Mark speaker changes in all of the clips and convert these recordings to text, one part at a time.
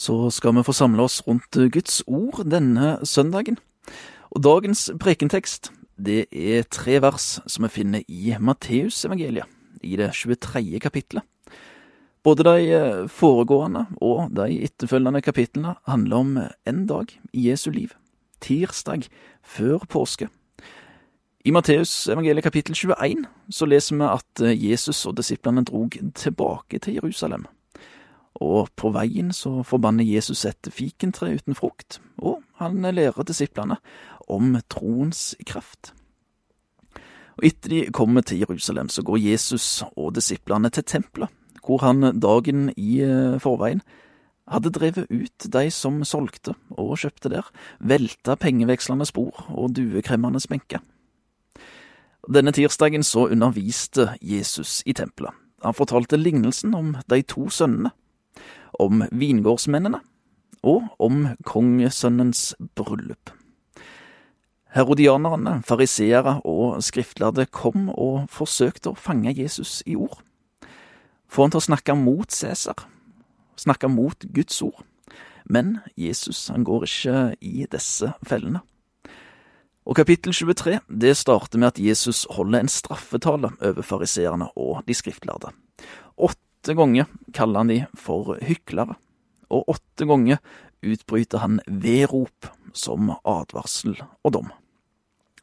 Speaker 1: så skal vi få samle oss rundt Guds ord denne søndagen. Og dagens prekentekst, det er tre vers som vi finner i Matteusevangeliet, i det 23. kapittelet. Både de foregående og de etterfølgende kapitlene handler om en dag i Jesu liv, tirsdag før påske. I Matteusevangeliet kapittel 21 så leser vi at Jesus og disiplene drog tilbake til Jerusalem og på veien så forbanner Jesus et fikentre uten frukt, og han lærer disiplene om troens kraft. Og Etter de kommer til Jerusalem, så går Jesus og disiplene til tempelet, hvor han dagen i eh, forveien hadde drevet ut de som solgte og kjøpte der, velta pengevekslende spor og duekremmende benker. Denne tirsdagen så underviste Jesus i tempelet. Han fortalte lignelsen om de to sønnene om vingårdsmennene og om kongesønnens bryllup. Herodianerne, fariseere og skriftlærde kom og forsøkte å fange Jesus i ord. Få han til å snakke mot Cæsar, snakke mot Guds ord. Men Jesus han går ikke i disse fellene. Og Kapittel 23 det starter med at Jesus holder en straffetale over fariseerne og de skriftlærde. Åtte Åtte ganger kaller han de for hyklere, og åtte ganger utbryter han vedrop som advarsel og dom.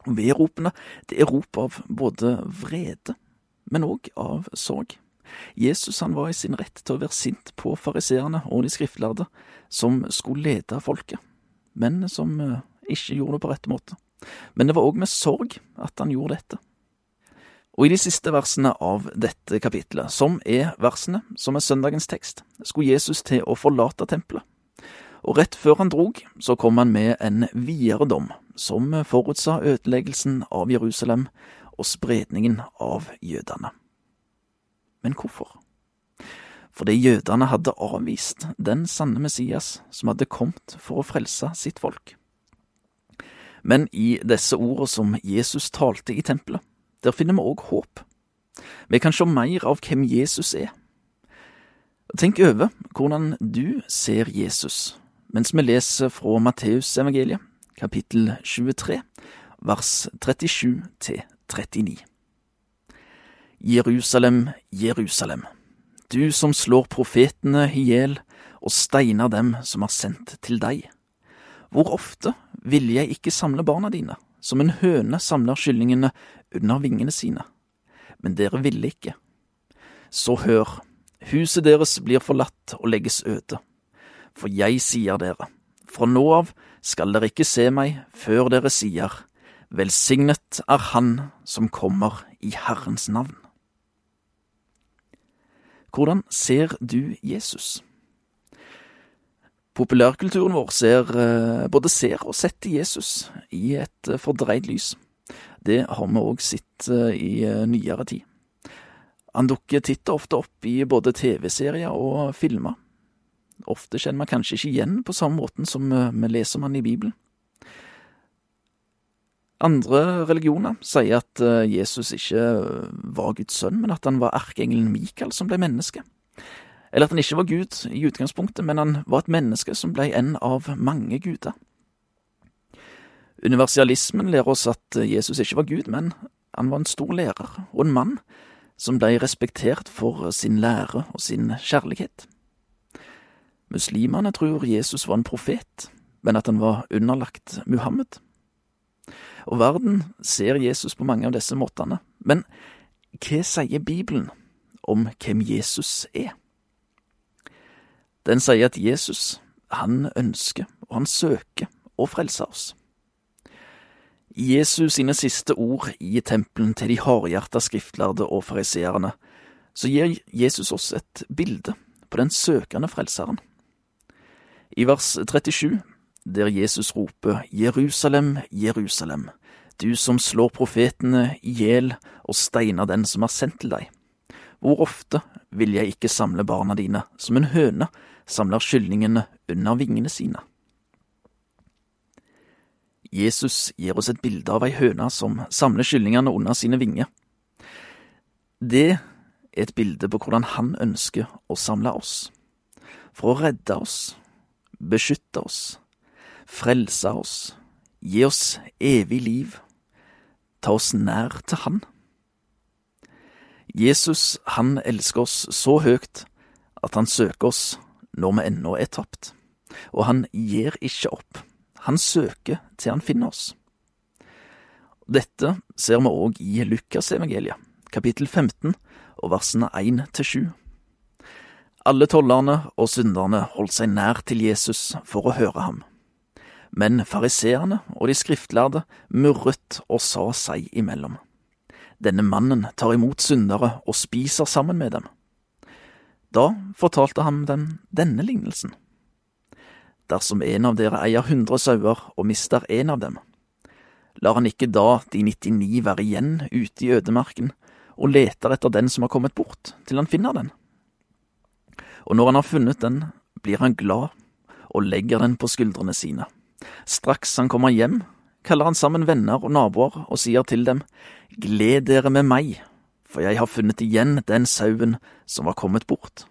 Speaker 1: Vedropene det er rop av både vrede, men òg av sorg. Jesus han var i sin rett til å være sint på fariseerne og de skriftlærde, som skulle lede folket, men som eh, ikke gjorde det på rett måte. Men det var òg med sorg at han gjorde dette. Og i de siste versene av dette kapitlet, som er versene som er søndagens tekst, skulle Jesus til å forlate tempelet. Og rett før han drog, så kom han med en videre dom, som forutsa ødeleggelsen av Jerusalem og spredningen av jødene. Men hvorfor? Fordi jødene hadde avvist den sanne Messias som hadde kommet for å frelse sitt folk. Men i disse ordene som Jesus talte i tempelet, der finner vi òg håp. Vi kan se mer av hvem Jesus er. Tenk over hvordan du ser Jesus mens vi leser fra Matteusevangeliet, kapittel 23, vers 37 til 39. Jerusalem, Jerusalem, du som slår profetene i hjel og steiner dem som er sendt til deg. Hvor ofte ville jeg ikke samle barna dine, som en høne samler kyllingene under vingene sine. Men dere ville ikke. Så hør, huset deres blir forlatt og legges øde. For jeg sier dere, fra nå av skal dere ikke se meg før dere sier, Velsignet er Han som kommer i Herrens navn. Hvordan ser du Jesus? Populærkulturen vår ser, eh, både ser og setter Jesus i et eh, fordreid lys. Det har vi òg sett eh, i nyere tid. Han dukker titt og ofte opp i både TV-serier og filmer. Ofte kjenner man kanskje ikke igjen på samme måten som vi leser om han i Bibelen. Andre religioner sier at Jesus ikke var Guds sønn, men at han var erkeengelen Mikael som ble menneske. Eller at han ikke var Gud i utgangspunktet, men han var et menneske som ble en av mange guder. Universalismen lærer oss at Jesus ikke var Gud, men han var en stor lærer og en mann som ble respektert for sin lære og sin kjærlighet. Muslimene tror Jesus var en profet, men at han var underlagt Muhammed. Og verden ser Jesus på mange av disse måtene, men hva sier Bibelen om hvem Jesus er? Den sier at Jesus, han ønsker og han søker å frelse oss. Jesus sine siste ord i tempelen til de hardhjerta skriftlærde og fariseerne, så gir Jesus oss et bilde på den søkende frelseren. I vers 37, der Jesus roper Jerusalem, Jerusalem, du som slår profetene i hjel og steiner den som er sendt til deg. Hvor ofte vil jeg ikke samle barna dine som en høne samler kyllingene under vingene sine. Jesus gir oss et bilde av ei høne som samler kyllingene under sine vinger. Det er et bilde på hvordan han ønsker å samle oss, for å redde oss beskytte oss, frelse oss, gi oss evig liv, ta oss nær til Han. Jesus, han elsker oss så høyt at han søker oss når vi ennå er tapt, og han gir ikke opp. Han søker til han finner oss. Dette ser vi òg i Lukasevangeliet, kapittel 15 og versene 1 til 7. Alle tollerne og synderne holdt seg nær til Jesus for å høre ham. Men fariseerne og de skriftlærde murret og sa seg imellom. Denne mannen tar imot syndere og spiser sammen med dem. Da fortalte han dem denne lignelsen. Dersom en av dere eier hundre sauer og mister en av dem, lar han ikke da de 99 være igjen ute i ødemarken og leter etter den som har kommet bort, til han finner den. Og når han har funnet den, blir han glad og legger den på skuldrene sine. Straks han kommer hjem, kaller han sammen venner og naboer og sier til dem, Gled dere med meg, for jeg har funnet igjen den sauen som var kommet bort.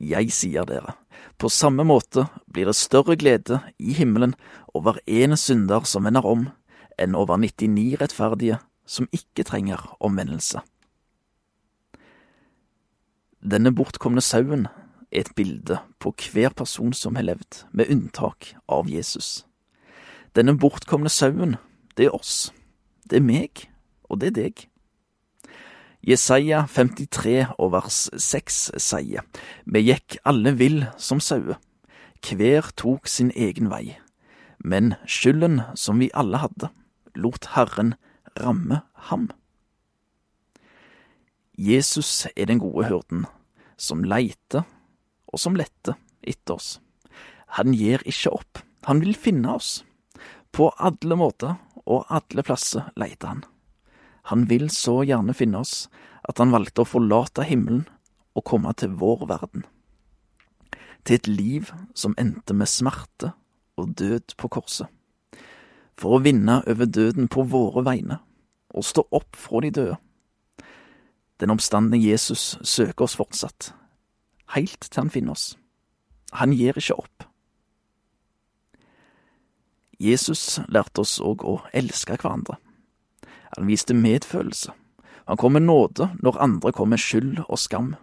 Speaker 1: Jeg sier dere, på samme måte blir det større glede i himmelen over én synder som vender om, enn over 99 rettferdige som ikke trenger omvendelse. Denne bortkomne sauen er et bilde på hver person som har levd, med unntak av Jesus. Denne bortkomne sauen, det er oss. Det er meg, og det er deg. Jesaja 53 og vers 6 sier, Vi gikk alle vill som sauer, hver tok sin egen vei, men skylden som vi alle hadde, lot Herren ramme ham. Jesus er den gode hyrden, som leiter og som letter etter oss. Han gir ikke opp, han vil finne oss. På alle måter og alle plasser leiter han. Han vil så gjerne finne oss at han valgte å forlate himmelen og komme til vår verden. Til et liv som endte med smerte og død på korset for å vinne over døden på våre vegne og stå opp fra de døde. Den omstandende Jesus søker oss fortsatt, helt til han finner oss. Han gir ikke opp. Jesus lærte oss òg å elske hverandre. Han viste medfølelse. Han kom med nåde når andre kom med skyld og skam.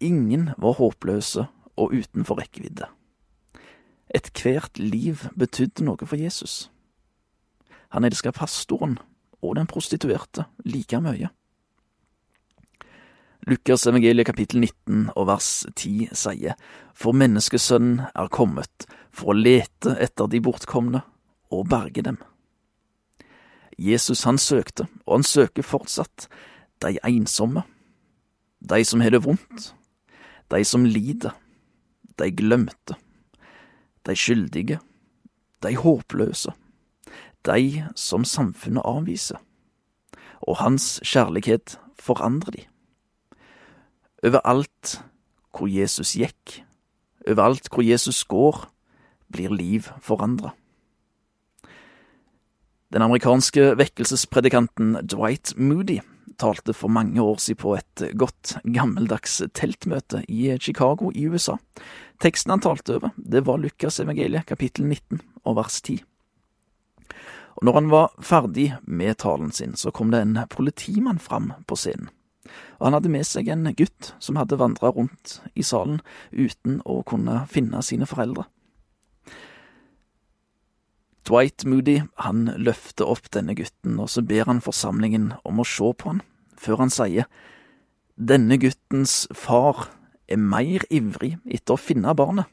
Speaker 1: Ingen var håpløse og utenfor rekkevidde. Ethvert liv betydde noe for Jesus. Han elsker pastoren og den prostituerte like mye. Lukas evangeliet kapittel 19 og vers 10 sier, For menneskesønnen er kommet for å lete etter de bortkomne og berge dem. Jesus han søkte, og han søker fortsatt, de ensomme, de som har det vondt, de som lider, de glemte, de skyldige, de håpløse de som samfunnet avviser, og hans kjærlighet forandrer de. Overalt hvor Jesus gikk, overalt hvor Jesus går, blir liv forandra. Den amerikanske vekkelsespredikanten Dwight Moody talte for mange år siden på et godt, gammeldags teltmøte i Chicago i USA. Teksten han talte over, det var Lukas evangeliet kapittel 19 og vers 10. Og når han var ferdig med talen sin, så kom det en politimann fram på scenen. Og han hadde med seg en gutt som hadde vandra rundt i salen uten å kunne finne sine foreldre. Dwight Moody han løfter opp denne gutten, og så ber han forsamlingen om å se på han, før han sier denne guttens far er mer ivrig etter å finne barnet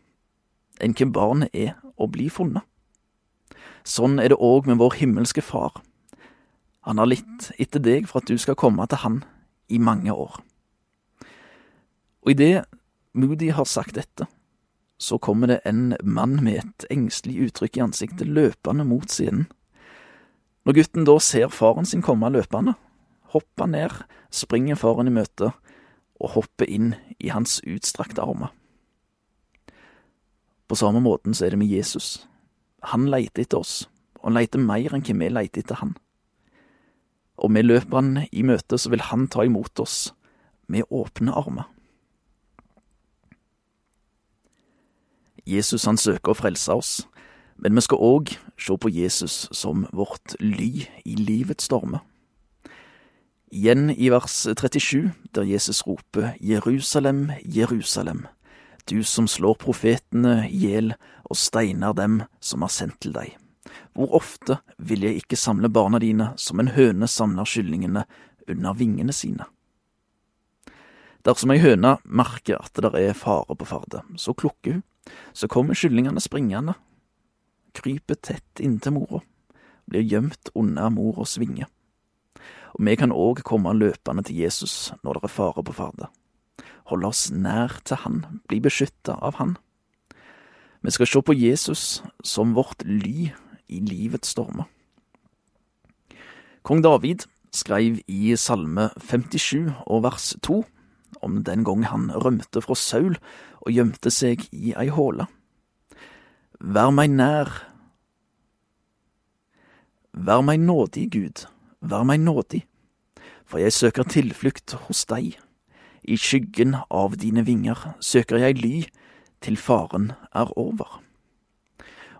Speaker 1: enn hvem barnet er å bli funnet. Sånn er det òg med vår himmelske Far. Han har litt etter deg for at du skal komme til Han i mange år. Og idet Moody har sagt dette, så kommer det en mann med et engstelig uttrykk i ansiktet løpende mot scenen. Når gutten da ser faren sin komme løpende, hopper han ned, springer faren i møte og hopper inn i hans utstrakte armer. På samme måten så er det med Jesus. Han leiter etter oss, og han leiter mer enn hva vi leiter etter han. Og vi løper han i møte, så vil han ta imot oss med åpne armer. Jesus han søker å frelse oss, men vi skal òg se på Jesus som vårt ly i livets stormer. Igjen i vers 37, der Jesus roper Jerusalem, Jerusalem, du som slår profetene i hjel og steiner dem som har sendt til deg. Hvor ofte vil jeg ikke samle barna dine som en høne samler kyllingene under vingene sine? Dersom ei høne merker at det er fare på ferde, så klukker hun, så kommer kyllingene springende, kryper tett inntil mora, blir gjemt under moras vinge. Og vi kan òg komme løpende til Jesus når det er fare på ferde. Holde oss nær til Han, bli beskytta av Han. Vi skal se på Jesus som vårt ly i livets stormer. Kong David skrev i Salme 57 og vers 2 om den gang han rømte fra Saul og gjemte seg i ei håle. Vær meg nær. Vær meg nådig, Gud, vær meg nådig, for jeg søker tilflukt hos deg. I skyggen av dine vinger søker jeg ly til faren er over.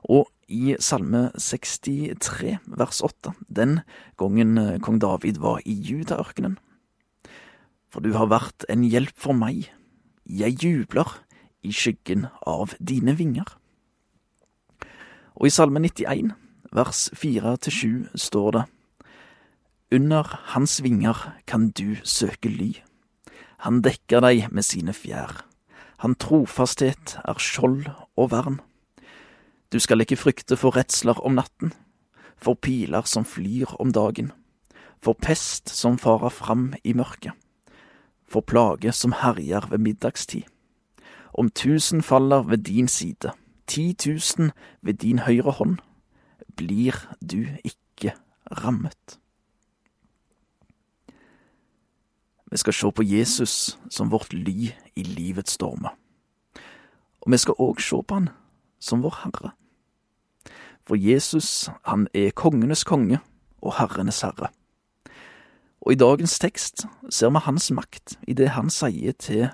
Speaker 1: Og i Salme 63 vers 8, den gangen kong David var i Judaørkenen, for du har vært en hjelp for meg, jeg jubler i skyggen av dine vinger. Og i Salme 91, vers 4–7 står det, Under hans vinger kan du søke ly. Han dekker deg med sine fjær. Han trofasthet er skjold og vern. Du skal ikke frykte for redsler om natten, for piler som flyr om dagen, for pest som farer fram i mørket for plage som herjer ved middagstid. Om tusen faller ved din side, ti tusen ved din høyre hånd, blir du ikke rammet. Vi skal se på Jesus som vårt ly i livets stormer. Og vi skal òg se på han som vår Herre. For Jesus, han er kongenes konge og herrenes herre. Og i dagens tekst ser vi hans makt i det han sier til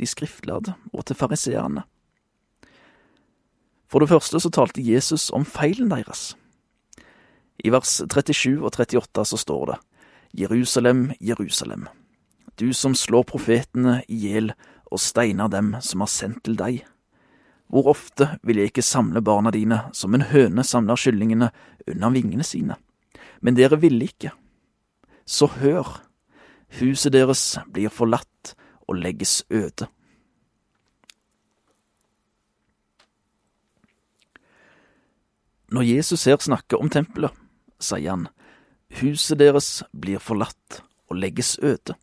Speaker 1: de skriftlærde og til fariseerne. For det første så talte Jesus om feilen deres. I vers 37 og 38 så står det Jerusalem, Jerusalem, du som slår profetene i hjel og steiner dem som har sendt til deg. Hvor ofte vil jeg ikke samle barna dine som en høne samler kyllingene under vingene sine? Men dere ville ikke så hør, huset deres blir forlatt og legges øde. Når Jesus her snakker om tempelet, sier han, huset deres blir forlatt og legges øde.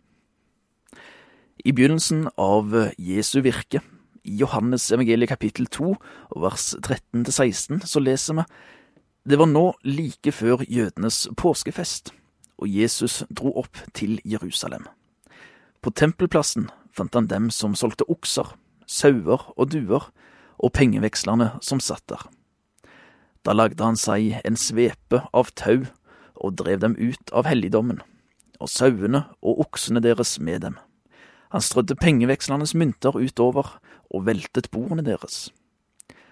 Speaker 1: I begynnelsen av Jesu virke, i Johannes evangeliet kapittel 2 vers 13–16, så leser vi det var nå like før jødenes påskefest og Jesus dro opp til Jerusalem. På tempelplassen fant han dem som solgte okser, sauer og duer, og pengevekslerne som satt der. Da lagde han seg en svepe av tau og drev dem ut av helligdommen, og sauene og oksene deres med dem. Han strødde pengevekslernes mynter utover og veltet bordene deres.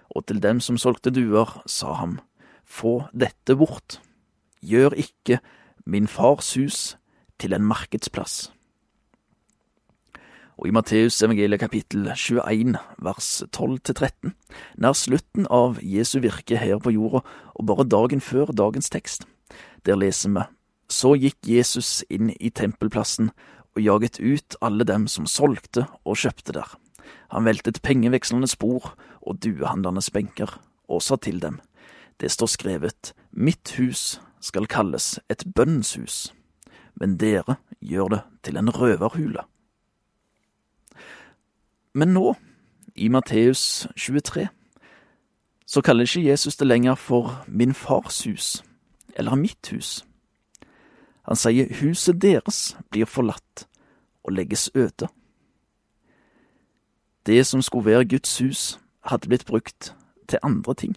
Speaker 1: Og til dem som solgte duer, sa han, få dette bort, gjør ikke min fars hus til en markedsplass. Og i Matteus evangeliet kapittel 21 vers 12-13, nær slutten av Jesu virke her på jorda og bare dagen før dagens tekst, der leser vi Så gikk Jesus inn i tempelplassen og jaget ut alle dem som solgte og kjøpte der. Han veltet pengevekslende spor og duehandlernes benker, og sa til dem, det står skrevet, Mitt hus skal kalles et bønnshus, men dere gjør det til en røverhule. Men nå, i Matteus 23, så kaller ikke Jesus det lenger for min fars hus eller mitt hus. Han sier huset deres blir forlatt og legges øde. Det som skulle være Guds hus, hadde blitt brukt til andre ting.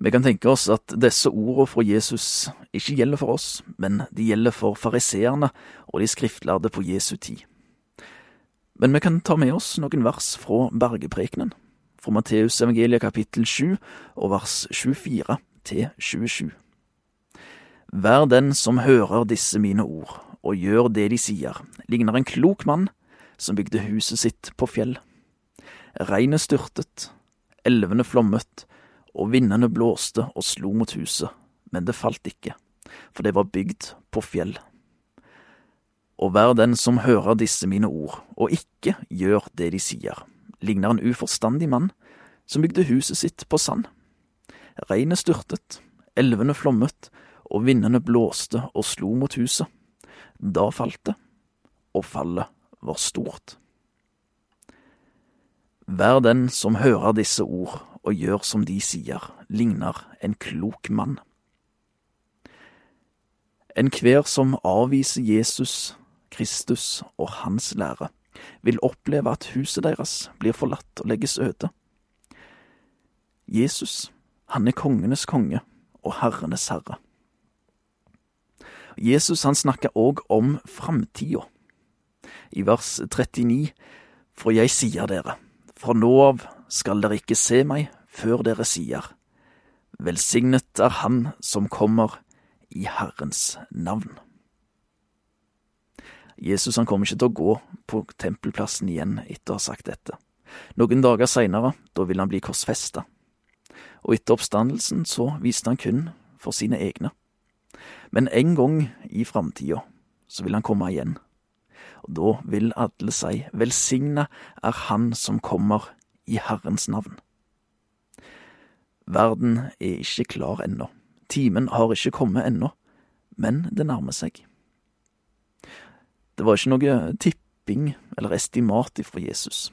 Speaker 1: Vi kan tenke oss at disse ordene fra Jesus ikke gjelder for oss, men de gjelder for fariseerne og de skriftlærde på Jesu tid. Men vi kan ta med oss noen vers fra bergeprekenen, fra Matteus evangeliet kapittel 7 og vers 24 til 27. Vær den som hører disse mine ord og gjør det de sier, ligner en klok mann som bygde huset sitt på fjell. Regnet styrtet, elvene flommet, og vindene blåste og slo mot huset, men det falt ikke, for det var bygd på fjell. Og vær den som hører disse mine ord, og ikke gjør det de sier, ligner en uforstandig mann som bygde huset sitt på sand. Regnet styrtet, elvene flommet, og vindene blåste og slo mot huset. Da falt det, og fallet var stort. Vær den som hører disse ord og gjør som de sier, ligner en klok mann. Enhver som avviser Jesus, Kristus og hans lære, vil oppleve at huset deres blir forlatt og legges øde. Jesus, han er kongenes konge og herrenes herre. Jesus han snakker òg om framtida. I vers 39, for jeg sier dere, fra nå av skal dere ikke se meg før dere sier, velsignet er Han som kommer i Herrens navn. Jesus han kommer ikke til å gå på tempelplassen igjen etter å ha sagt dette. Noen dager seinere, da vil han bli korsfesta. Og etter oppstandelsen så viste han kun for sine egne. Men en gang i framtida så vil han komme igjen. Og da vil alle si, velsigna er Han som kommer i Herrens navn. Verden er ikke klar ennå. Timen har ikke kommet ennå, men det nærmer seg. Det var ikke noe tipping eller estimat ifra Jesus.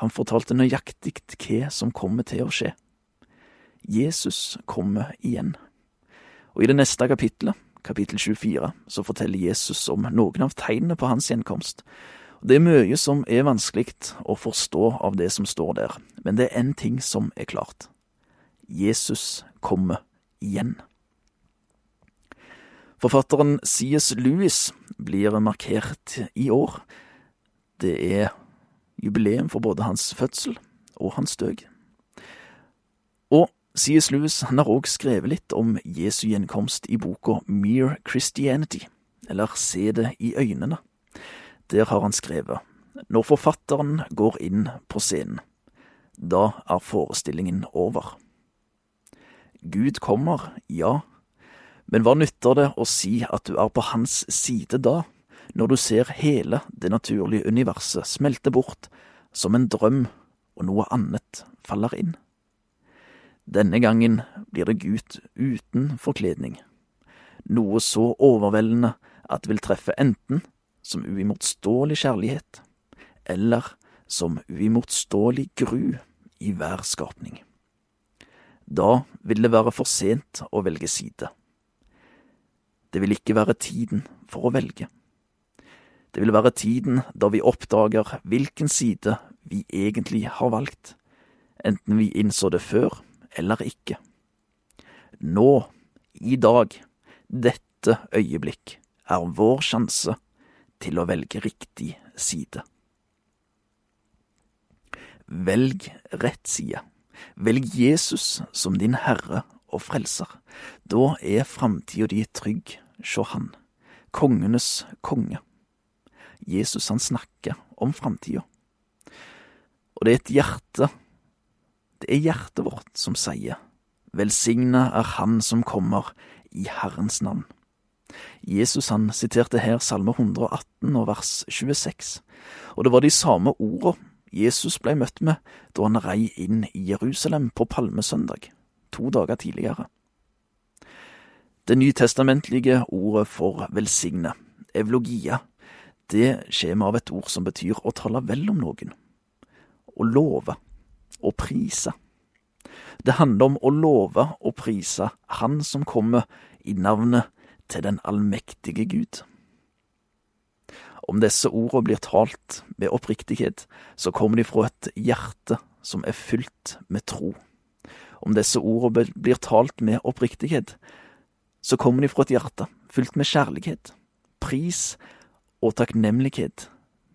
Speaker 1: Han fortalte nøyaktig hva som kommer til å skje. Jesus kommer igjen. Og i det neste kapittelet, kapittel 24, så forteller Jesus om noen av tegnene på hans gjenkomst. Det er mye som er vanskelig å forstå av det som står der, men det er én ting som er klart. Jesus kommer igjen. Forfatteren C.S. Lewis blir markert i år. Det er jubileum for både hans fødsel og hans død. Og C.S. Lewis har òg skrevet litt om Jesu gjenkomst i boka Mere Christianity, eller Se det i øynene. Der har han skrevet Når forfatteren går inn på scenen, da er forestillingen over. Gud kommer, ja, men hva nytter det å si at du er på hans side da, når du ser hele det naturlige universet smelte bort som en drøm og noe annet faller inn? Denne gangen blir det Gud uten forkledning, noe så overveldende at det vil treffe enten som uimotståelig kjærlighet, eller som uimotståelig gru i hver skapning. Da vil det være for sent å velge side. Det vil ikke være tiden for å velge. Det vil være tiden da vi oppdager hvilken side vi egentlig har valgt, enten vi innså det før eller ikke. Nå, i dag, dette øyeblikk, er vår sjanse til å velge riktig side. Velg rett side. Velg Jesus som din Herre og Frelser. Da er framtida di trygg sjå Han, kongenes konge. Jesus han snakker om framtida. Og det er et hjerte det er hjertet vårt som sier, Velsigna er Han som kommer i Herrens navn. Jesus han siterte her Salme 118 og vers 26, og det var de samme orda Jesus ble møtt med da han rei inn i Jerusalem på palmesøndag, to dager tidligere. Det nytestamentlige ordet for velsigne, evlogia, det kommer av et ord som betyr å tale vel om noen, å love og prise. Det handler om å love og prise Han som kommer i navnet til den allmektige Gud. Om disse ordene blir talt med oppriktighet, så kommer de fra et hjerte som er fylt med tro. Om disse ordene blir talt med oppriktighet, så kommer de fra et hjerte fylt med kjærlighet, pris og takknemlighet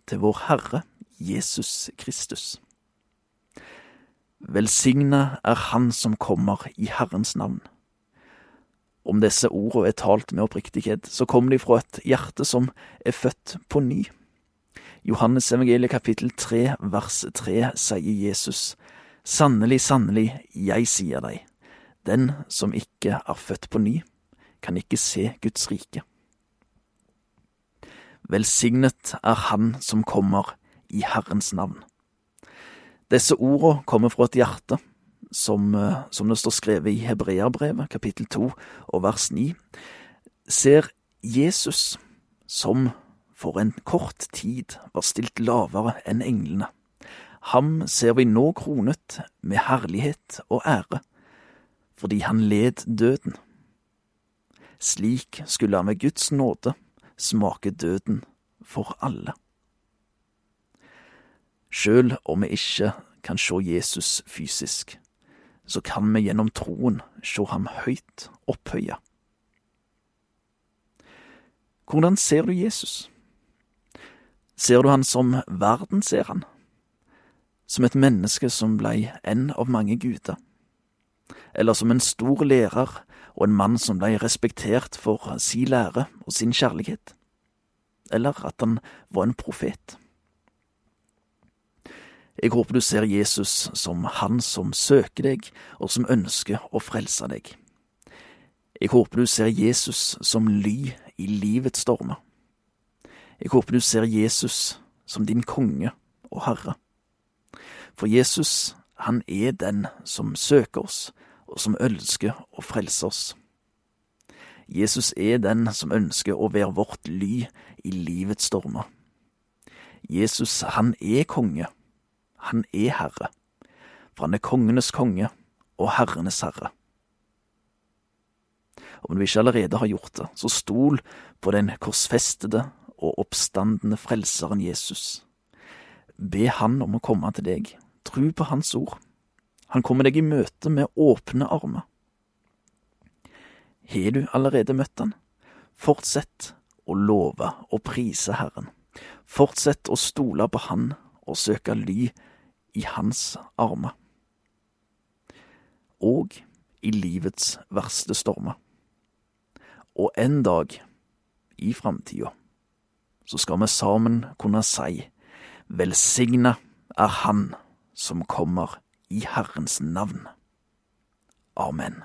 Speaker 1: til vår Herre Jesus Kristus. Velsigna er Han som kommer i Herrens navn. Om disse ordene er talt med oppriktighet, så kommer de fra et hjerte som er født på ny. Johannes evangeliet kapittel 3 vers 3 sier Jesus, Sannelig, sannelig, jeg sier deg, den som ikke er født på ny, kan ikke se Guds rike. Velsignet er Han som kommer i Herrens navn. Disse ordene kommer fra et hjerte, som, eh, som det står skrevet i Hebreabrevet, kapittel 2 og vers 9, ser Jesus som for en kort tid var stilt lavere enn englene. Ham ser vi nå kronet med herlighet og ære, fordi han led døden. Slik skulle han ved Guds nåde smake døden for alle. Sjøl om vi ikke kan se Jesus fysisk, så kan vi gjennom troen se ham høyt opphøya. Hvordan ser du Jesus? Ser du han som verden ser han? Som et menneske som blei en av mange guder? Eller som en stor lærer og en mann som blei respektert for si lære og sin kjærlighet? Eller at han var en profet? Jeg håper du ser Jesus som han som søker deg, og som ønsker å frelse deg. Jeg håper du ser Jesus som ly i livets stormer. Jeg håper du ser Jesus som din konge og herre. For Jesus, han er den som søker oss, og som ønsker å frelse oss. Jesus er den som ønsker å være vårt ly i livets stormer. Jesus, han er konge han er herre, for han er kongenes konge og herrenes herre. Om du ikke allerede har gjort det, så stol på den korsfestede og oppstandende frelseren Jesus. Be Han om å komme til deg, tru på Hans ord. Han kommer deg i møte med åpne armer. Har du allerede møtt Han? Fortsett å love og prise Herren. Fortsett å stole på Han og søke ly i hans armer. Og i livets verste stormer. Og en dag, i framtida, så skal vi sammen kunne si velsigna er Han som kommer i Herrens navn. Amen.